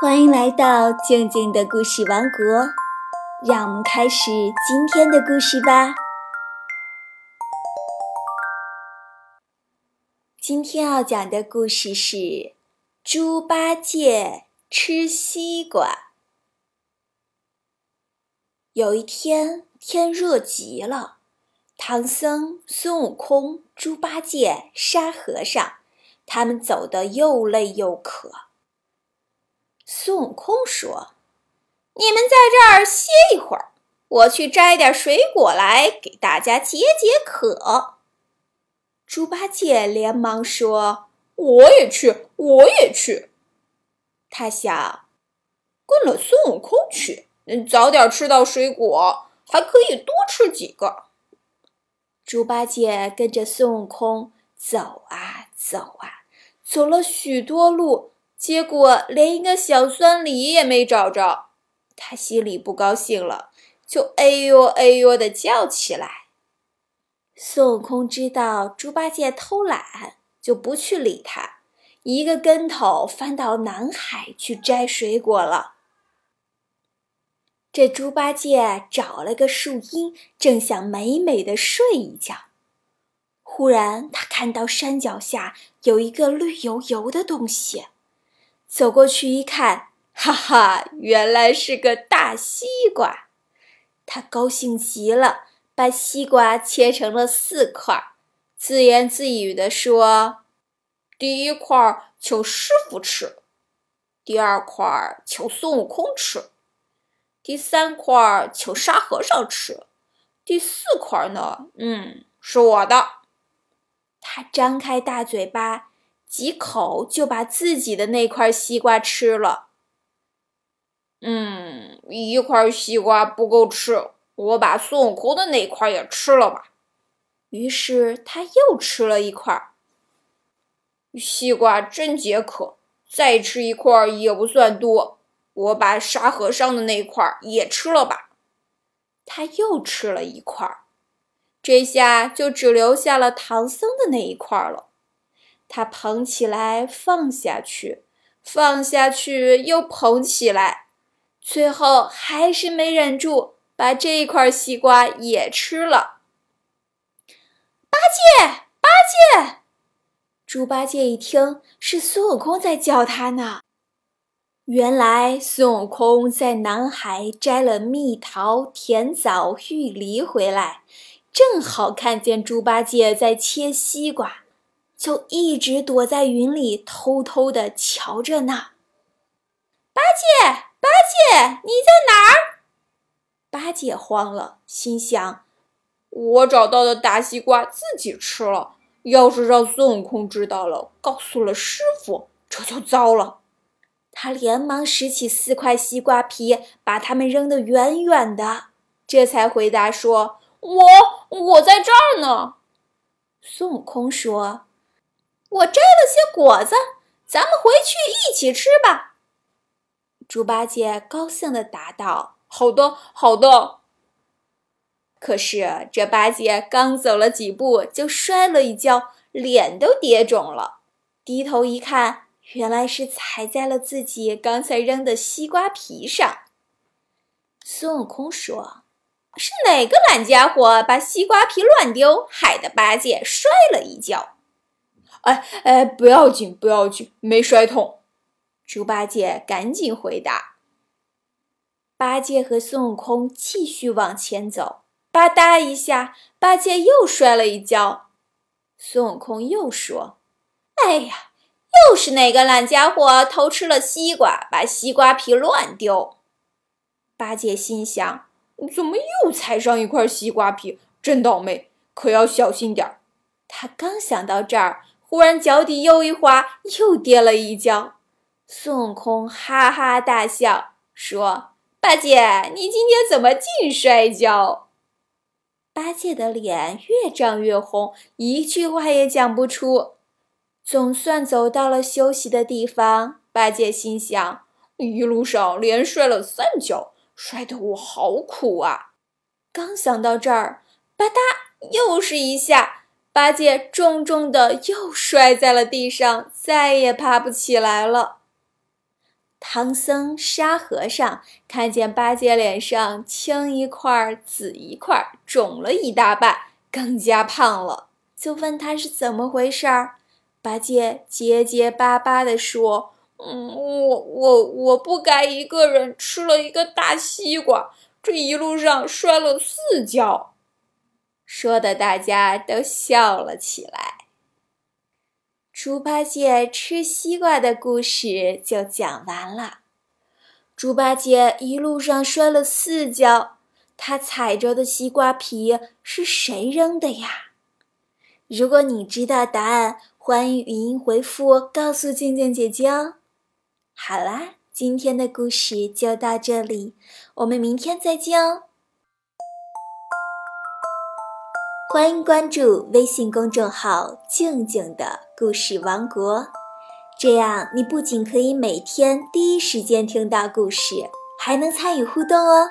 欢迎来到静静的故事王国，让我们开始今天的故事吧。今天要讲的故事是猪八戒吃西瓜。有一天，天热极了，唐僧、孙悟空、猪八戒、沙和尚，他们走得又累又渴。孙悟空说：“你们在这儿歇一会儿，我去摘点水果来给大家解解渴。”猪八戒连忙说：“我也去，我也去。”他想，跟了孙悟空去，能早点吃到水果，还可以多吃几个。猪八戒跟着孙悟空走啊走啊，走了许多路。结果连一个小酸梨也没找着，他心里不高兴了，就哎呦哎呦的叫起来。孙悟空知道猪八戒偷懒，就不去理他，一个跟头翻到南海去摘水果了。这猪八戒找了个树荫，正想美美的睡一觉，忽然他看到山脚下有一个绿油油的东西。走过去一看，哈哈，原来是个大西瓜。他高兴极了，把西瓜切成了四块，自言自语地说：“第一块请师傅吃，第二块请孙悟空吃，第三块请沙和尚吃，第四块呢，嗯，是我的。”他张开大嘴巴。几口就把自己的那块西瓜吃了。嗯，一块西瓜不够吃，我把孙悟空的那块也吃了吧。于是他又吃了一块。西瓜真解渴，再吃一块也不算多，我把沙和尚的那块也吃了吧。他又吃了一块，这下就只留下了唐僧的那一块了。他捧起来，放下去，放下去，又捧起来，最后还是没忍住，把这一块西瓜也吃了。八戒，八戒！猪八戒一听是孙悟空在叫他呢，原来孙悟空在南海摘了蜜桃、甜枣、玉梨回来，正好看见猪八戒在切西瓜。就一直躲在云里，偷偷的瞧着呢。八戒，八戒，你在哪儿？八戒慌了，心想：我找到的大西瓜自己吃了，要是让孙悟空知道了，告诉了师傅，这就糟了。他连忙拾起四块西瓜皮，把它们扔得远远的，这才回答说：“我我在这儿呢。”孙悟空说。我摘了些果子，咱们回去一起吃吧。猪八戒高兴地答道：“好的，好的。”可是这八戒刚走了几步，就摔了一跤，脸都跌肿了。低头一看，原来是踩在了自己刚才扔的西瓜皮上。孙悟空说：“是哪个懒家伙把西瓜皮乱丢，害得八戒摔了一跤？”哎哎，不要紧，不要紧，没摔痛。猪八戒赶紧回答。八戒和孙悟空继续往前走，吧嗒一下，八戒又摔了一跤。孙悟空又说：“哎呀，又是哪个懒家伙偷吃了西瓜，把西瓜皮乱丢？”八戒心想：“怎么又踩上一块西瓜皮？真倒霉，可要小心点儿。”他刚想到这儿。忽然脚底又一滑，又跌了一跤。孙悟空哈哈大笑，说：“八戒，你今天怎么净摔跤？”八戒的脸越涨越红，一句话也讲不出。总算走到了休息的地方，八戒心想：一路上连摔了三跤，摔得我好苦啊！刚想到这儿，吧嗒，又是一下。八戒重重的又摔在了地上，再也爬不起来了。唐僧、沙和尚看见八戒脸上青一块紫一块，肿了一大半，更加胖了，就问他是怎么回事儿。八戒结结巴巴地说：“嗯，我我我不该一个人吃了一个大西瓜，这一路上摔了四跤。”说的大家都笑了起来。猪八戒吃西瓜的故事就讲完了。猪八戒一路上摔了四跤，他踩着的西瓜皮是谁扔的呀？如果你知道答案，欢迎语音回复告诉静静姐姐哦。好啦，今天的故事就到这里，我们明天再见哦。欢迎关注微信公众号“静静的故事王国”，这样你不仅可以每天第一时间听到故事，还能参与互动哦。